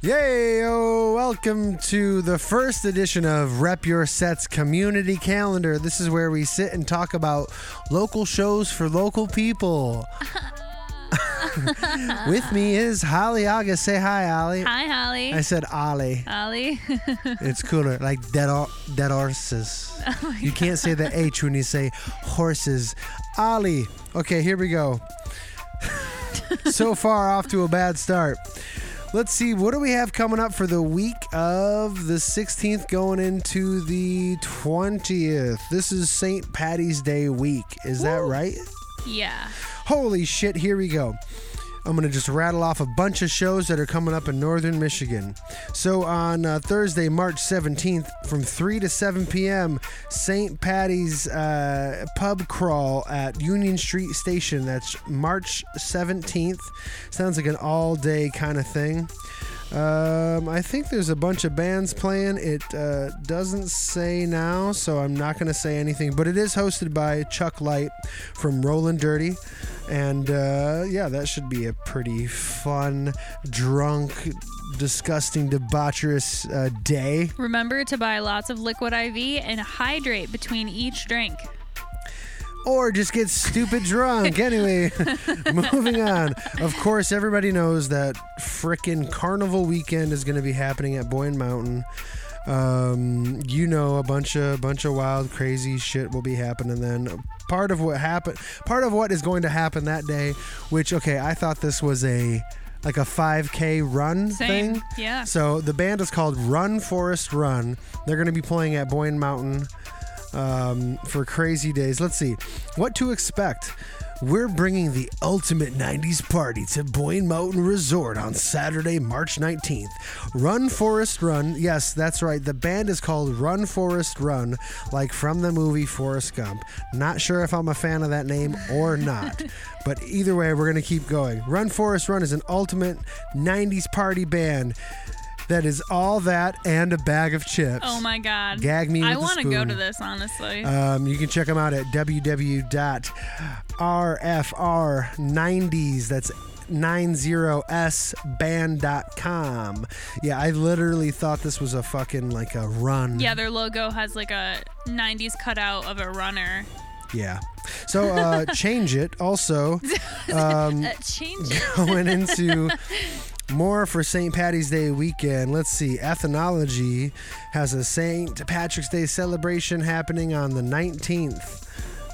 Yay! Oh, welcome to the first edition of Rep Your Sets Community Calendar. This is where we sit and talk about local shows for local people. With me is Holly August. Say hi, Holly. Hi, Holly. I said Ollie. Ollie. It's cooler, like dead, or- dead horses. Oh you can't say the H when you say horses. Ollie. Okay, here we go. so far off to a bad start. Let's see, what do we have coming up for the week of the 16th going into the 20th? This is St. Patty's Day week. Is that right? yeah. Holy shit, here we go. I'm going to just rattle off a bunch of shows that are coming up in northern Michigan. So on uh, Thursday, March 17th, from 3 to 7 p.m., St. Patty's uh, Pub Crawl at Union Street Station. That's March 17th. Sounds like an all day kind of thing. Um, I think there's a bunch of bands playing. It uh, doesn't say now, so I'm not going to say anything. But it is hosted by Chuck Light from Rolling Dirty. And uh, yeah, that should be a pretty fun, drunk, disgusting, debaucherous uh, day. Remember to buy lots of liquid IV and hydrate between each drink. Or just get stupid drunk. anyway, moving on. Of course, everybody knows that frickin' Carnival weekend is going to be happening at Boyne Mountain. Um, you know, a bunch of bunch of wild, crazy shit will be happening then. Part of what happened, part of what is going to happen that day, which okay, I thought this was a like a 5K run Same. thing. Yeah. So the band is called Run Forest Run. They're going to be playing at Boyne Mountain um, for crazy days. Let's see what to expect. We're bringing the ultimate 90s party to Boyne Mountain Resort on Saturday, March 19th. Run Forest Run. Yes, that's right. The band is called Run Forest Run, like from the movie Forrest Gump. Not sure if I'm a fan of that name or not. but either way, we're going to keep going. Run Forest Run is an ultimate 90s party band that is all that and a bag of chips. Oh my God. Gag me I want to go to this, honestly. Um, you can check them out at www.rfr90s. That's 90sband.com. Yeah, I literally thought this was a fucking like a run. yeah, their logo has like a 90s cutout of a runner. Yeah. So uh, change it. Also, um, Uh, change it. going into more for St. Patty's Day weekend. Let's see. Ethanology has a St. Patrick's Day celebration happening on the 19th.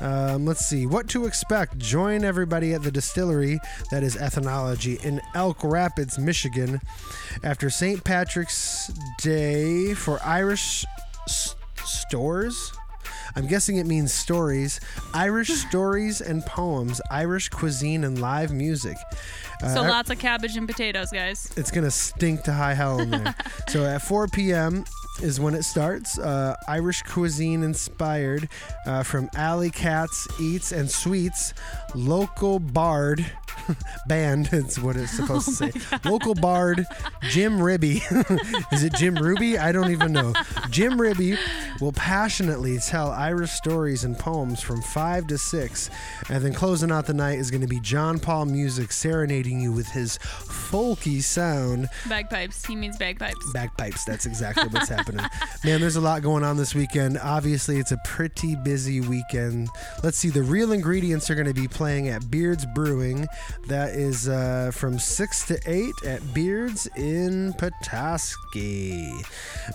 Um, let's see what to expect. Join everybody at the distillery that is Ethanology in Elk Rapids, Michigan, after St. Patrick's Day for Irish s- stores. I'm guessing it means stories, Irish stories and poems, Irish cuisine and live music. So Uh, lots of cabbage and potatoes, guys. it's gonna stink to high hell in there. so at 4 p.m. is when it starts. Uh, Irish cuisine inspired uh, from Alley Cats Eats and Sweets, local bard band. It's what it's supposed to oh say. Local bard Jim Ribby. is it Jim Ruby? I don't even know. Jim Ribby will passionately tell Irish stories and poems from five to six, and then closing out the night is going to be John Paul Music serenading you with his folky sound. Bagpipes. He means bagpipes. Bagpipes, that's exactly what's happening. Man, there's a lot going on this weekend. Obviously, it's a pretty busy weekend. Let's see, the real ingredients are going to be playing at Beards Brewing. That is uh, from 6 to 8 at Beards in Petoskey.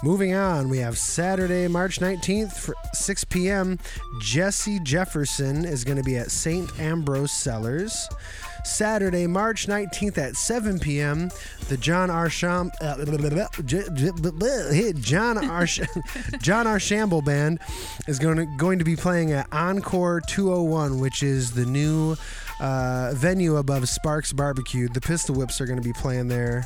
Moving on, we have Saturday, March 19th, for 6 p.m. Jesse Jefferson is going to be at St. Ambrose Cellars. Saturday, March 19th at 7 p.m., the John R. Sham, uh, John R. John R. Shamble Band is going to, going to be playing at Encore 201, which is the new uh, venue above Sparks Barbecue. The Pistol Whips are going to be playing there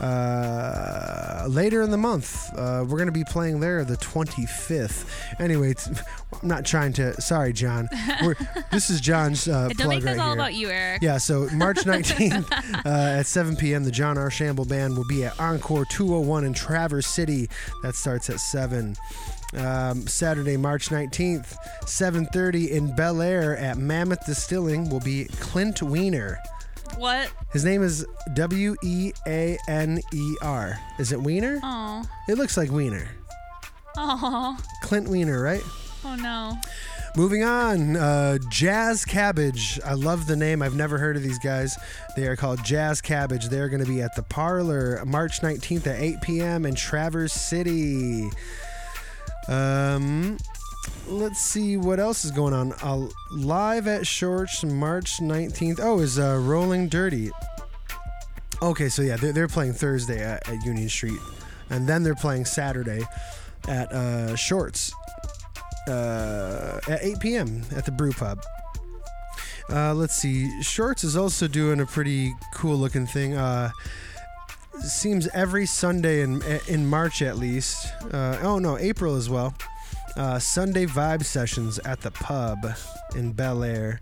uh, later in the month. Uh, we're going to be playing there the 25th. Anyway, it's, I'm not trying to. Sorry, John. We're, this is John's uh, Don't plug make this right all here. about you, Eric. Yeah, so March 19th uh, at 7 p.m., the John R. Shamble Band will be at Encore 201 in Traverse City. That starts at 7. Um, Saturday, March 19th, 7.30 in Bellaire at Mammoth Distilling will be Clint Wiener. What? His name is W E A N E R. Is it Wiener? Oh. It looks like Wiener. Oh. Clint Wiener, right? Oh no. Moving on, uh, Jazz Cabbage. I love the name. I've never heard of these guys. They are called Jazz Cabbage. They're going to be at the Parlor March 19th at 8 p.m. in Traverse City. Um, let's see what else is going on. Uh, live at Shorts March 19th. Oh, is uh, Rolling Dirty. Okay, so yeah, they're, they're playing Thursday at, at Union Street, and then they're playing Saturday at uh, Shorts uh, at 8 p.m. at the Brew Pub. Uh, let's see. Shorts is also doing a pretty cool looking thing. Seems every Sunday in in March at least. Uh, oh no, April as well. Uh, Sunday vibe sessions at the pub in Bellaire.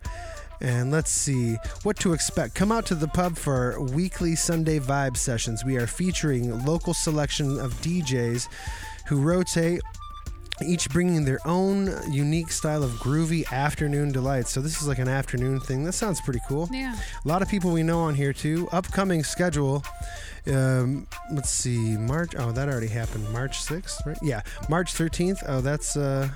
And let's see what to expect. Come out to the pub for weekly Sunday vibe sessions. We are featuring local selection of DJs who rotate each bringing their own unique style of groovy afternoon delights. So this is like an afternoon thing. That sounds pretty cool. Yeah. A lot of people we know on here too. Upcoming schedule. Um, let's see, March. Oh, that already happened. March sixth, right? Yeah, March thirteenth. Oh, that's uh,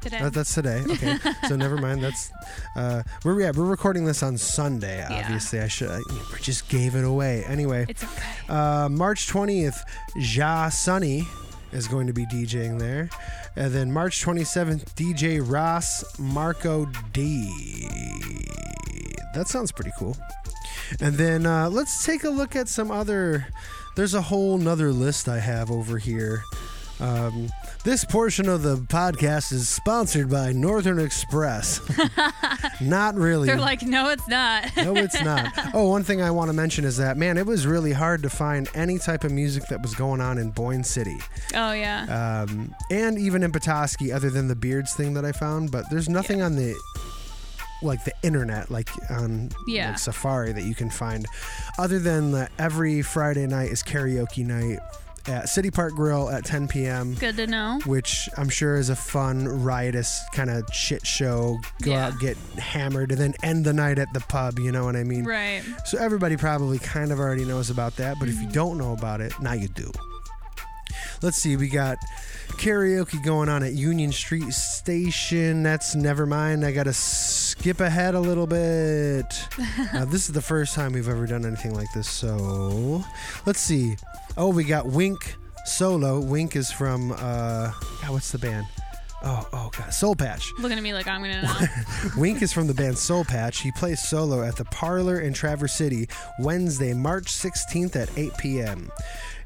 Today. that, that's today. Okay, so never mind. That's uh, we're yeah we're recording this on Sunday. Yeah. Obviously, I should I just gave it away. Anyway, it's okay. uh, March 20th, Ja Sunny is going to be DJing there. And then March 27th, DJ Ross Marco D. That sounds pretty cool. And then uh, let's take a look at some other. There's a whole nother list I have over here. Um, this portion of the podcast is sponsored by Northern Express. Not really. They're like, no, it's not. No, it's not. Oh, one thing I want to mention is that, man, it was really hard to find any type of music that was going on in Boyne City. oh yeah. Um, and even in Petoskey, other than the Beards thing that I found. But there's nothing on the like the internet, like on Yeah. like Safari, that you can find, other than that every Friday night is karaoke night at City Park Grill at 10 p.m Good to know. which I'm sure is a fun, riotous kind of shit show. Go Yeah. out, get hammered, and then end the night at the pub. You know what I mean? Right. So everybody probably kind of already knows about that. But if you don't know about it, now you do. Let's see. We got karaoke going on at Union Street Station. That's never mind. I got to skip ahead a little bit. uh, this is the first time we've ever done anything like this. So let's see. Oh, we got Wink solo. Wink is from uh, God, what's the band? Oh, oh God, Soul Patch. Looking at me like I'm gonna know. Wink is from the band Soul Patch. He plays solo at the Parlor in Traverse City Wednesday, March 16th at 8 p.m.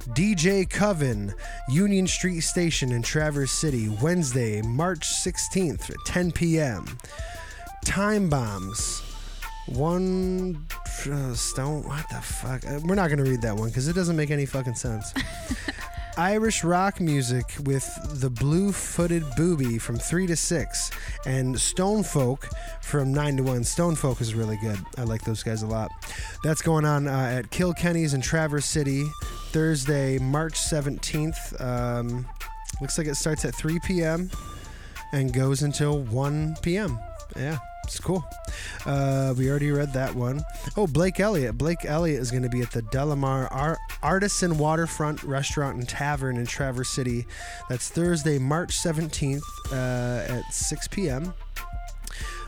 DJ Coven, Union Street Station in Traverse City, Wednesday, March 16th at 10 p.m. Time Bombs. One uh, stone. What the fuck? Uh, we're not going to read that one because it doesn't make any fucking sense. Irish rock music with the Blue Footed Booby from 3 to 6, and Stone Folk from 9 to 1. Stone Folk is really good. I like those guys a lot. That's going on uh, at Kilkenny's in Traverse City, Thursday, March 17th. Um, looks like it starts at 3 p.m. and goes until 1 p.m. Yeah. It's cool. Uh, we already read that one. Oh, Blake Elliott. Blake Elliott is going to be at the Delamar Ar- Artisan Waterfront Restaurant and Tavern in Traverse City. That's Thursday, March 17th uh, at 6 p.m.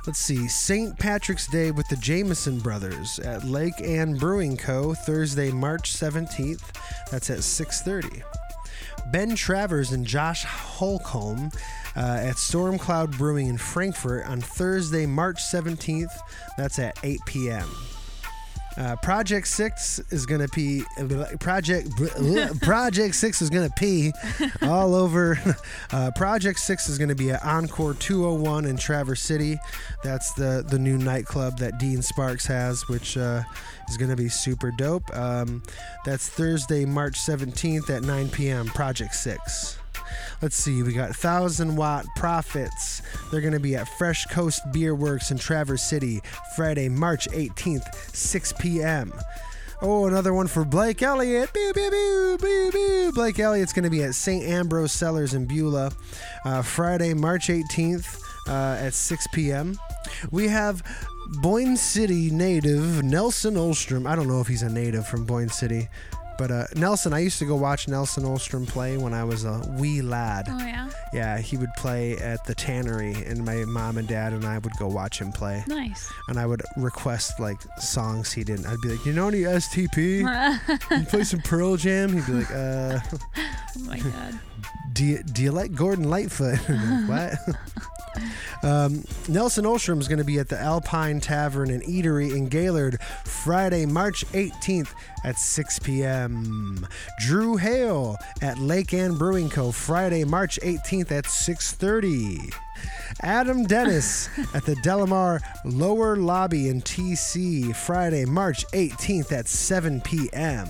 Let's see, St. Patrick's Day with the Jameson Brothers at Lake Ann Brewing Co. Thursday, March 17th. That's at 6:30. Ben Travers and Josh Holcomb uh, at Storm Cloud Brewing in Frankfort on Thursday, March 17th. That's at 8 p.m. Uh, Project Six is gonna pee. Project Project Six is gonna pee all over. Uh, Project Six is gonna be at Encore 201 in Traverse City. That's the the new nightclub that Dean Sparks has, which uh, is gonna be super dope. Um, that's Thursday, March 17th at 9 p.m. Project Six. Let's see, we got Thousand Watt Profits. They're going to be at Fresh Coast Beer Works in Traverse City, Friday, March 18th, 6 p.m. Oh, another one for Blake Elliott. Boo, boo, boo, boo, boo. Blake Elliott's going to be at St. Ambrose Cellars in Beulah, uh, Friday, March 18th uh, at 6 p.m. We have Boyne City native Nelson Olstrom. I don't know if he's a native from Boyne City, but uh, Nelson, I used to go watch Nelson Olstrom play when I was a wee lad. Oh yeah. Yeah, he would play at the tannery, and my mom and dad and I would go watch him play. Nice. And I would request like songs he didn't. I'd be like, you know any STP? You play some Pearl Jam? He'd be like, uh, Oh my god. do you, do you like Gordon Lightfoot? What? Um, Nelson Olstrom is going to be at the Alpine Tavern and Eatery in Gaylord Friday, March 18th at 6 p.m. Drew Hale at Lake Ann Brewing Co. Friday, March 18th at 6:30. Adam Dennis at the Delamar Lower Lobby in TC Friday, March 18th at 7 p.m.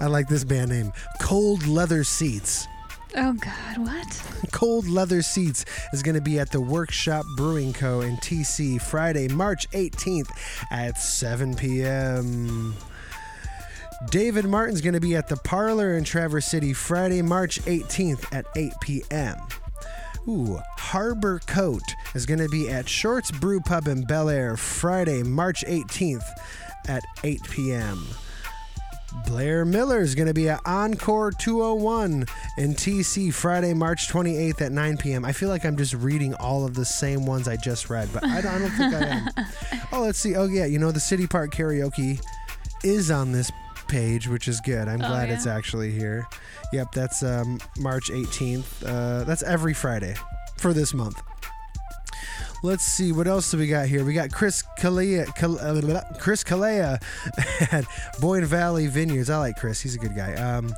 I like this band name, Cold Leather Seats. Oh god, what? Cold Leather Seats is going to be at the Workshop Brewing Co. in TC Friday, March 18th at 7 p.m. David Martin's going to be at the Parlor in Traverse City Friday, March 18th at 8 p.m. Ooh, Harbor Coat is going to be at Shorts Brew Pub in Bellaire Friday, March 18th at 8 p.m. Blair Miller is going to be at Encore 201 in TC Friday, March 28th at 9 p.m. I feel like I'm just reading all of the same ones I just read, but I don't, I don't think I am. Oh, let's see. Oh, yeah. You know, the City Park Karaoke is on this page, which is good. I'm Oh, glad yeah? it's actually here. Yep, that's um, March 18th. Uh, that's every Friday for this month. Let's see what else do we got here. We got Chris Kalea, Kal- uh, Chris Kalea at Boyne Valley Vineyards. I like Chris; he's a good guy. Um,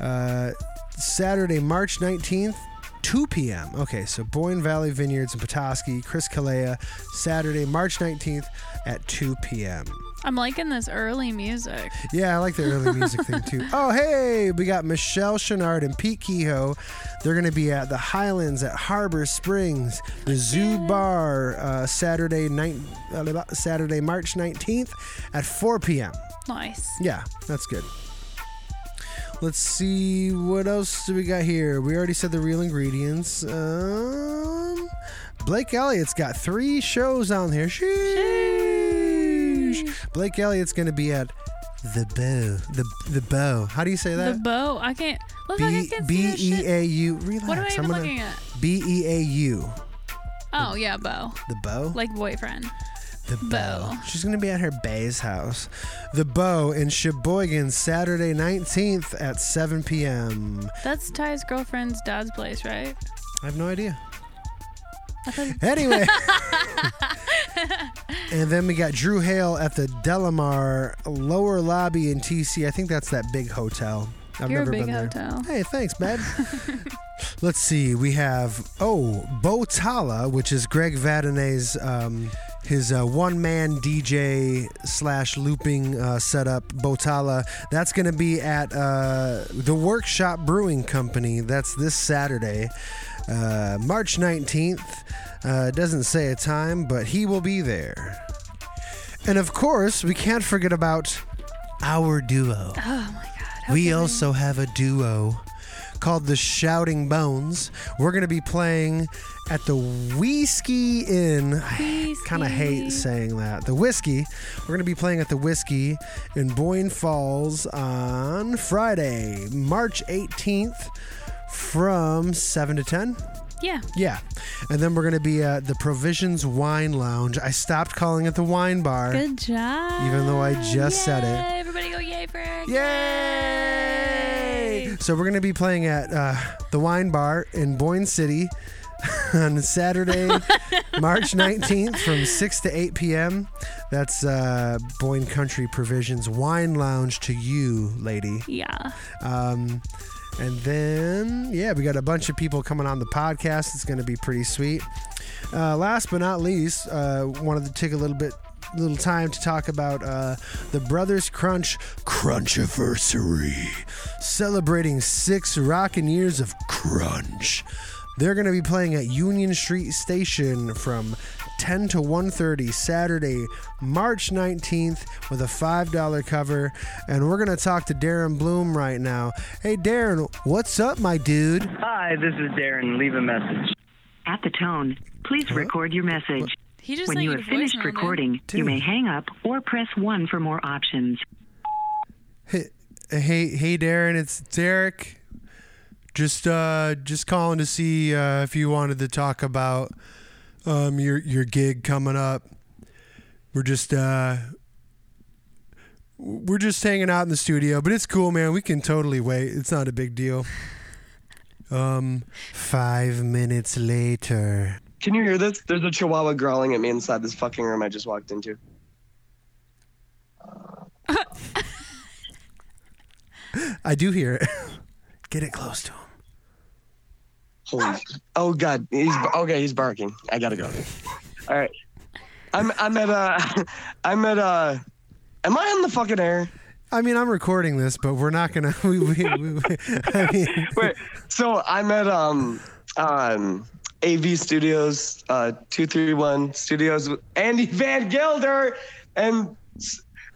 uh, Saturday, March nineteenth, two p.m. Okay, so Boyne Valley Vineyards in Petoskey. Chris Kalea, Saturday, March nineteenth at two p.m. I'm liking this early music. Yeah, I like the early music thing too. Oh, hey, we got Michelle Chenard and Pete Kehoe. They're going to be at the Highlands at Harbor Springs, the Zoo Bar, uh, Saturday night, uh, Saturday, March 19th at 4 p.m. Nice. Yeah, that's good. Let's see what else do we got here. We already said the real ingredients. Um, Blake Elliott's got three shows on here. Sheesh. Blake Elliott's going to be at the Bow. The the Bow. How do you say that? The bow. I can't. Look like I B can't B see this E. A U. Relax. What am I I'm even gonna looking at? B E A U. Oh yeah, bow. The Bow. Like boyfriend. The Bow. Bow. She's going to be at her Bay's house. The Bow in Cheboygan, Saturday 19th at 7 p.m. That's Ty's girlfriend's dad's place, right? I have no idea. Anyway. and then we got Drew Hale at the Delamar Lower Lobby in TC. I think that's that big hotel. I've You're a never big been there. hotel. Hey, thanks, babe. Let's see. We have oh Botala, which is Greg Vadinet's um, his uh, one man DJ slash looping uh, setup. Botala. That's going to be at uh, the Workshop Brewing Company. That's this Saturday, uh, March nineteenth. Uh, it doesn't say a time, but he will be there. And of course, we can't forget about our duo. Oh my god. how We also have a duo called the Shouting Bones. We're going to be playing at the Whiskey Inn. Whiskey. I kind of hate saying that. The Whiskey. We're going to be playing at the Whiskey in Boyne Falls on Friday, March 18th from 7 to 10. Yeah. Yeah. And then we're going to be at the Provisions Wine Lounge. I stopped calling it the wine bar. Good job. Even though I just said it. Everybody go yay for it. Yay! So we're going to be playing at uh, the Wine Bar in Boyne City on Saturday, March 19th from 6 to 8 p.m. That's uh, Boyne Country Provisions Wine Lounge to you, lady. Yeah. Um, and then, yeah, we got a bunch of people coming on the podcast. It's going to be pretty sweet. Uh, last but not least, uh, wanted to take a little bit, little time to talk about uh, the Brothers Crunch Crunchiversary, celebrating six rocking years of crunch. They're going to be playing at Union Street Station from 10 to 1:30 Saturday, March 19th with a $5 cover and we're going to talk to Darren Bloom right now. Hey Darren, what's up my dude? Hi, this is Darren. Leave a message. At the tone, please record your message. He just When you you have finished recording, Dude. you may hang up or press 1 for more options. Hey, hey, hey, Darren, it's Derek. Just, uh, just calling to see uh, if you wanted to talk about um, your your gig coming up. We're just, uh, we're just hanging out in the studio, but it's cool, man. We can totally wait. It's not a big deal. Um, five minutes later. Can you hear this? There's a chihuahua growling at me inside this fucking room I just walked into. I do hear it. Get it close to him. Holy! Oh god, he's okay. He's barking. I gotta go. All right, I'm I'm at uh I'm at uh. Am I on the fucking air? I mean, I'm recording this, but we're not gonna. We, we, we, I mean, Wait. So I'm at um um AV Studios uh two three one Studios with Andy Van Gilder and.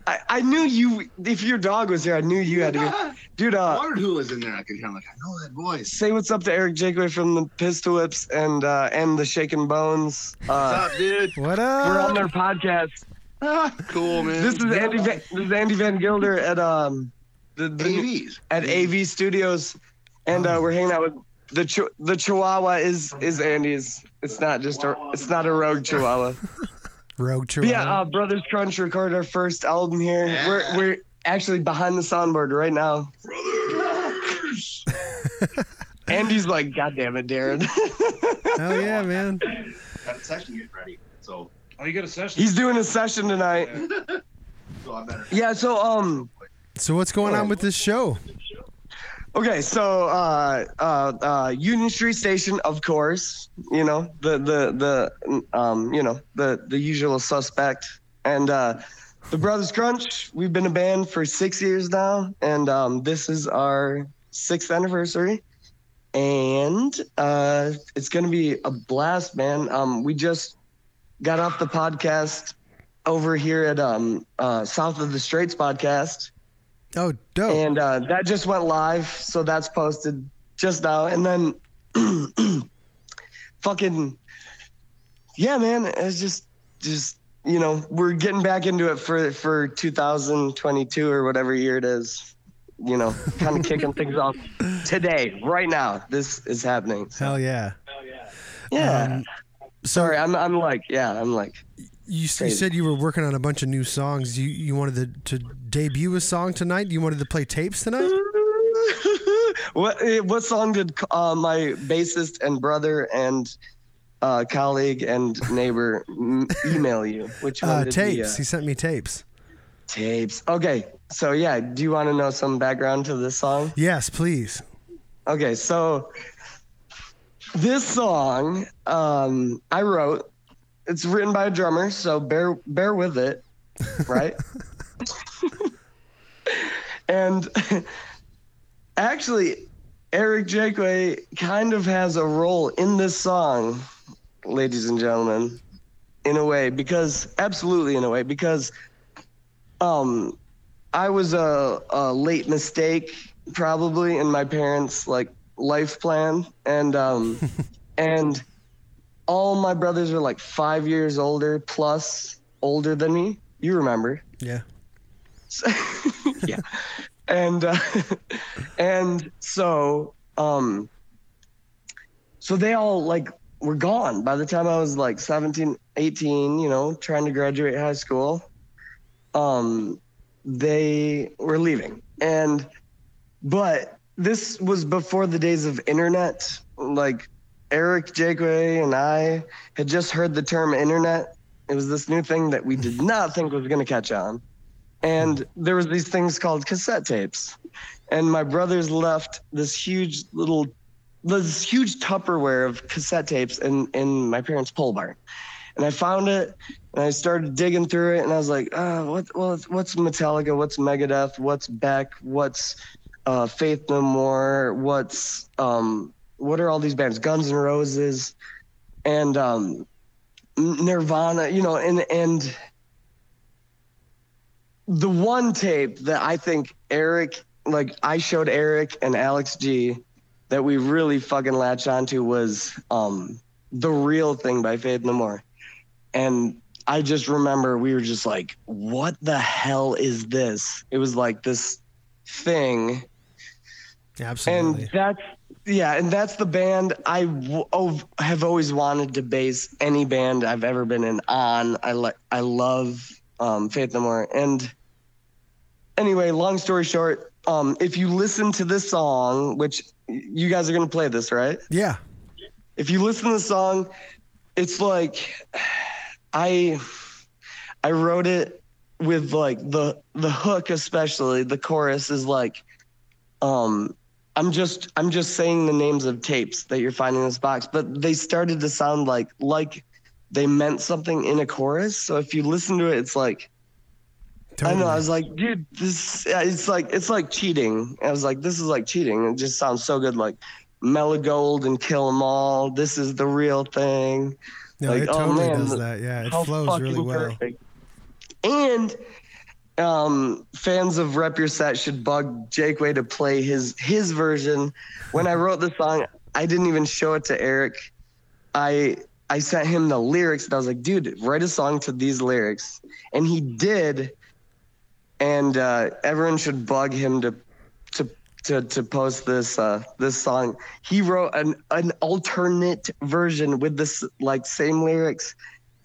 S- I, I knew you. If your dog was there, I knew you had to be. Dude, I uh, wondered who was in there. I could hear. I'm like, I know that voice. say what's up to Eric Jakeway from the Pistol Whips and uh, and the Shaken Bones. What's Uh, up, dude? what up? we're on their podcast. Cool, man. This is Andy. Van, this is Andy Van Gilder at um the, the AVs. at AV Studios, and uh, we're hanging out with the Chi- the Chihuahua is is Andy's. It's not just a it's not a rogue Chihuahua. Rogue But yeah, uh, Brothers Crunch recorded our first album here. We're we're actually behind the soundboard right now. Brothers. Andy's like, God damn it, Darren. Hell yeah, man. Got a session getting ready. So, Oh, you got a session. He's doing a session tonight. so Yeah. So um. So what's going on with this show? Okay, so uh, uh, uh, Union Street Station, of course. You know the the the um, you know the the usual suspect, and uh, the Brothers Crunch. We've been a band for six years now, and um, this is our sixth anniversary, and uh, it's gonna be a blast, man. Um, we just got off the podcast over here at um, uh, South of the Straits podcast Oh, dope. and uh, that just went live, so that's posted just now. And then, fucking, yeah, man, it's just, just you know, we're getting back into it for for 2022 or whatever year it is. You know, kind of kicking things off today, right now. This is happening. So, Hell yeah. yeah. Um, Sorry, I'm I'm like, yeah, I'm like, You, you said you were working on a bunch of new songs. You you wanted to, to debut a song tonight. You wanted to play tapes tonight. what eh, what song did uh, my bassist and brother and uh, colleague and neighbor m- email you? Which one Uh, tapes. He, uh, He sent me tapes. tapes. Okay, so yeah, do you want to know some background to this song? Yes, please. Okay, so this song um, I wrote. It's written by a drummer, so bear bear with it, right? and actually, Eric Jakeway kind of has a role in this song, ladies and gentlemen, in a way because absolutely in a way because um I was a, a late mistake probably in my parents' like life plan and um and all my brothers are like five years older plus older than me. You remember. Yeah. yeah. And uh, and so um so they all like were gone by the time I was like 17, 18, you know, trying to graduate high school. Um they were leaving. And but this was before the days of internet. Like Eric Jakeway and I had just heard the term internet. It was this new thing that we did not think was going to catch on. And there was these things called cassette tapes. And my brothers left this huge little this huge Tupperware of cassette tapes in in my parents' pole barn. And I found it and I started digging through it and I was like, uh, what well what's Metallica, what's Megadeth, what's Beck, what's uh, Faith No More, what's um, what are all these bands? Guns N' Roses, and um, Nirvana. You know, and and the one tape that I think Eric, like I showed Eric and Alex G, that we really fucking latched onto was um, the real thing by Faith No More. and I just remember we were just like, "What the hell is this?" It was like this thing, Absolutely. and that's yeah, and that's the band I w- oh, have always wanted to base any band I've ever been in on. I like I love um, Faith No More, and anyway, long story short, um, if you listen to this song, which you guys are gonna play this, right? yeah. if you listen to the song, it's like I I wrote it with like the the hook especially the chorus is like um I'm just I'm just saying the names of tapes that you're finding in this box, but they started to sound like like they meant something in a chorus. So if you listen to it, it's like I know. I was like, dude, this it's like it's like cheating. I was like, this is like cheating. It just sounds so good, like Mellow Gold and Kill 'Em All. This is the real thing. no, like, it oh, totally man, does that. Yeah, it flows really well. perfect. And um, fans of Rep Your Set should bug Jakeway to play his his version. When I wrote the song, I didn't even show it to Eric. I I sent him the lyrics and I was like, dude, write a song to these lyrics. And he did. And uh, everyone should bug him to to to to post this uh, this song. He wrote an an alternate version with this like same lyrics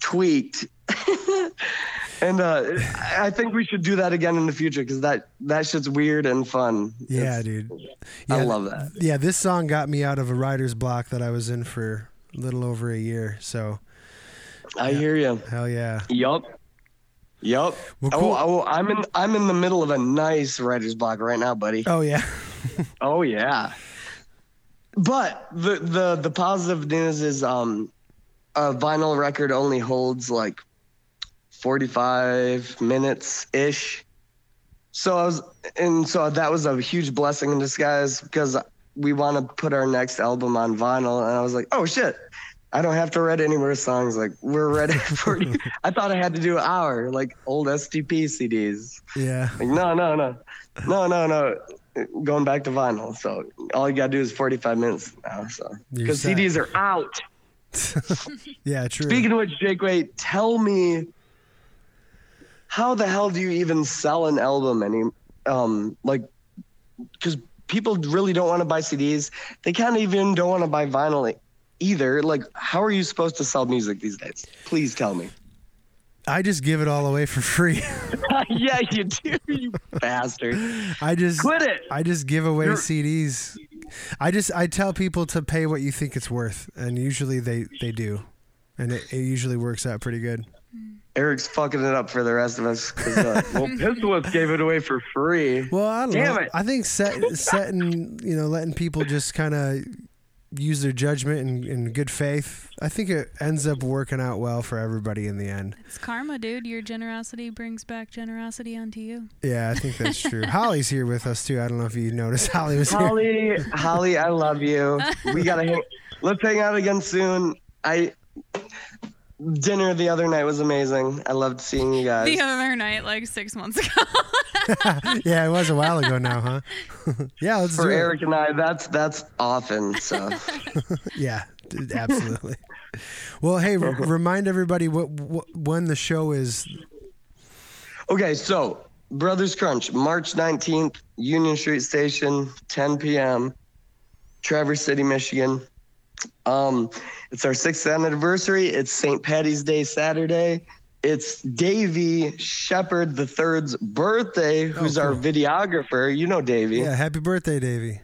tweaked. and uh, I think we should do that again in the future because that that shit's weird and fun. Yeah, It's- dude. I love that. Yeah, this song got me out of a writer's block that I was in for a little over a year. So I hear you. hell yeah. Yup. Yup. Well, cool. Oh, oh, I'm in I'm in the middle of a nice writer's block right now, buddy. Oh yeah. Oh yeah. But the the the positive news is um a vinyl record only holds like 45 minutes ish. So I was and so that was a huge blessing in disguise because we want to put our next album on vinyl and I was like, "Oh shit. I don't have to write any more songs. Like we're ready for you." I thought I had to do an hour like old STP CDs. Yeah. Like, no, no, no, no, no, no. Going back to vinyl. So all you gotta do is 45 minutes now. So because. CDs are out. Yeah, true. Speaking of which, Jake, wait, tell me how the hell do you even sell an album? Any, um, like, because people really don't want to buy CDs. They can't even don't want to buy vinyl either. Like, how are you supposed to sell music these days? Please tell me. I just give it all away for free. yeah, you do, you bastard. I just Quit it. I just give away You're- CDs. I just I tell people to pay what you think it's worth, and usually they they do, and it, it usually works out pretty good. Eric's fucking it up for the rest of us. Uh, well, Pistolwhip gave it away for free. Well, I don't Damn know. it. I think set, setting you know letting people just kind of use their judgment and in good faith. I think it ends up working out well for everybody in the end. It's karma, dude. Your generosity brings back generosity onto you. Yeah, I think that's true. Holly's here with us too. I don't know if you noticed Holly was here. Holly, Holly, I love you. We gotta hang. Let's hang out again soon. I dinner the other night was amazing. I loved seeing you guys. The other night, like six months ago. yeah, it was a while ago now, huh? yeah, let's For do Eric and I, that's that's often. So. Yeah, absolutely. well, hey, r- remind everybody what, what when the show is. okay, so Brothers Crunch, March nineteenth, Union Street Station, 10 p.m., Traverse City, Michigan. Um, it's our sixth anniversary. It's St. Patty's Day Saturday. It's Davy Shepard the Third's birthday, who's our cool. videographer. You know Davy. Yeah, happy birthday, Davy.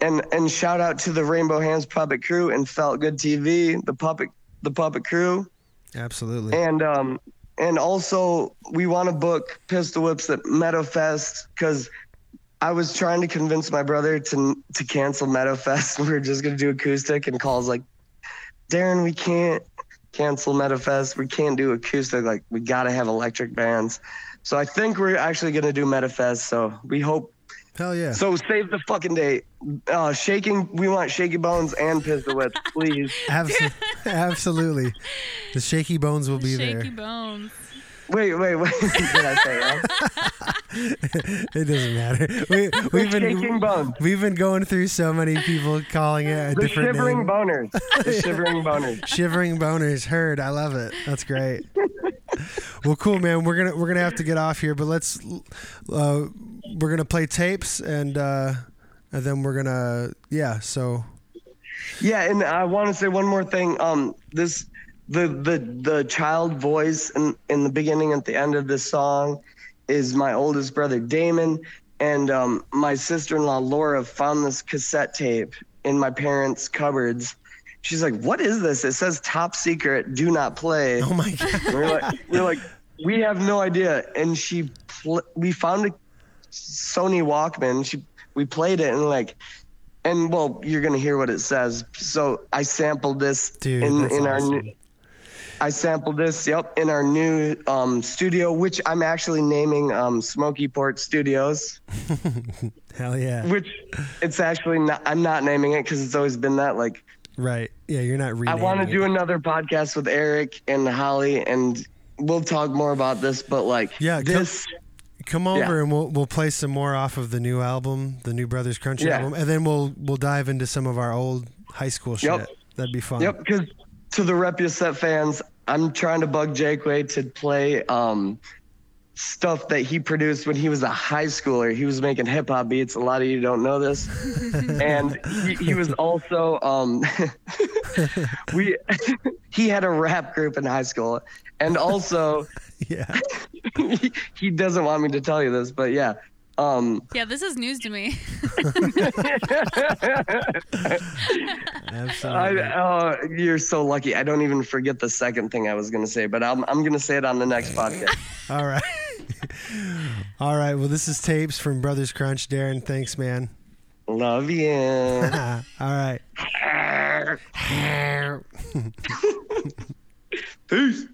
And and shout out to the Rainbow Hands Puppet Crew and Felt Good TV, the puppet the puppet crew. Absolutely. And um and also we want to book Pistol Whips at Meadowfest because I was trying to convince my brother to to cancel Meadowfest. We were just gonna do acoustic, and calls like, Darren, we can't cancel Meadowfest. We can't do acoustic. Like we gotta have electric bands. So I think we're actually gonna do Meadowfest. So we hope. Hell yeah. So save the fucking date. Uh, shaking. We want Shaky Bones and Pistol Whips, please. Abso- absolutely. The shaky bones will be Shaky there. Shaky bones. Wait, wait, wait. Did I say it doesn't matter. We, we've Shaking been bones. we've been going through so many people calling it a The different shivering name. boners. The shivering boners. Shivering boners. Heard. I love it. That's great. well, cool, man. We're gonna we're gonna have to get off here, but let's uh, we're gonna play tapes and uh, and then we're gonna yeah. So Yeah, and I want to say one more thing. Um, this the the the child voice in in the beginning at the end of this song is my oldest brother Damon, and um, my sister-in-law Laura found this cassette tape in my parents' cupboards. She's like, "What is this? It says top secret, do not play." oh my god. We're like, we're like, we have no idea. And she, pl- we found a Sony Walkman. She, we played it and like, and well, you're gonna hear what it says. So I sampled this Dude, in in our awesome. new. I sampled this, yep, in our new um, studio, which I'm actually naming um, Smoky Port Studios. Hell yeah. Which it's actually not. I'm not naming it because it's always been that. Like Right. Yeah. You're not. I want to do another podcast with Eric and Holly, and we'll talk more about this. But like, Yeah, come- this, Come over Yeah. and we'll we'll play some more off of the new album, the new Brothers Crunch Yeah. album, and then we'll we'll dive into some of our old high school shit. Yep. That'd be fun. yep. Because to the Repuset fans, I'm trying to bug Jakeway to play um, stuff that he produced when he was a high schooler. He was making hip hop beats. A lot of you don't know this, and he, he was also um, we he had a rap group in high school, and also. Yeah. he, he doesn't want me to tell you this, but yeah. Um, Yeah, this is news to me. Absolutely. I, oh, you're so lucky. I don't even forget the second thing I was going to say, but I'm, I'm going to say it on the next podcast. All right. All right. Well, this is tapes from Brothers Crunch. Darren, thanks, man. Love you. All right. Peace.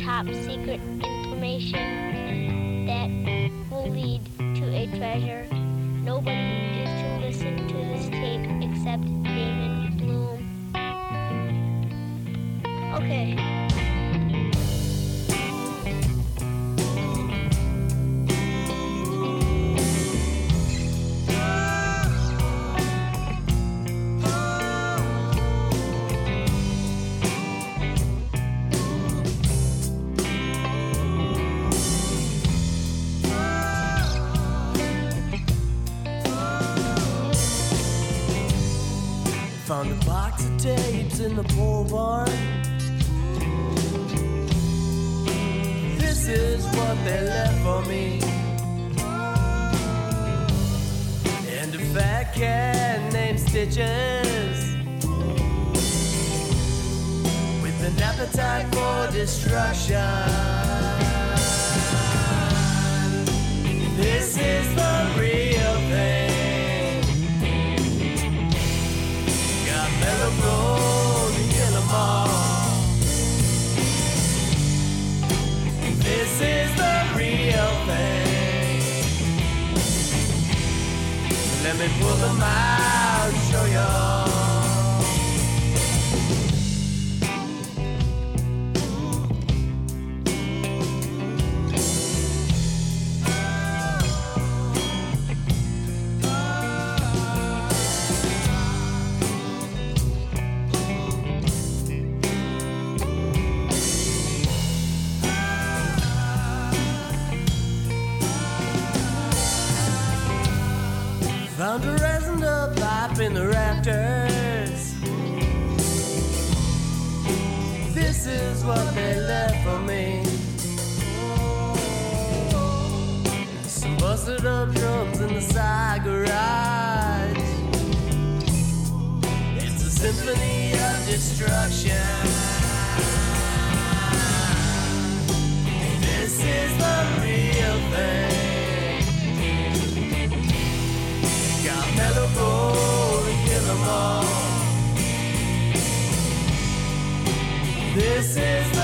Top secret information that will lead to a treasure. Nobody Stitches. With an appetite for destruction. This is the real thing. Got mellow gold and yellow mall. This is the real thing. Let me pull them out Found a resin up pipe in the rafters. This is what they left for me. Some busted up drums in the side garage. It's a symphony of destruction. This is the real thing. This is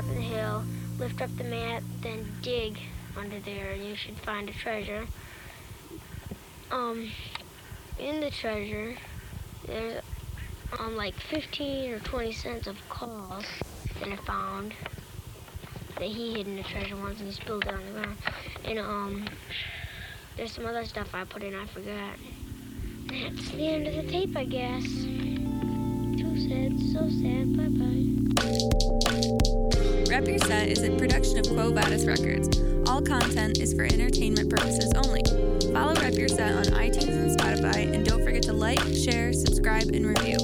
top of the hill. Lift up the map, then dig under there, and you should find a treasure. Um, in the treasure, there's um like 15 or 20 cents of cost that I found that he hid in the treasure once and he spilled it on the ground. And um, there's some other stuff I put in I forgot. That's the end of the tape, I guess. Too sad, so sad. Bye bye. Rep Your Set is a production of Quo Vadis Records. All content is for entertainment purposes only. Follow Rep Your Set on iTunes and Spotify, and don't forget to like, share, subscribe, and review.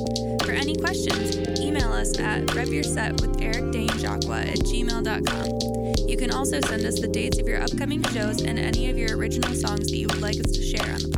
For any questions, email us at repyourset with Eric Dane at gmail.com. You can also send us the dates of your upcoming shows and any of your original songs that you would like us to share on the podcast.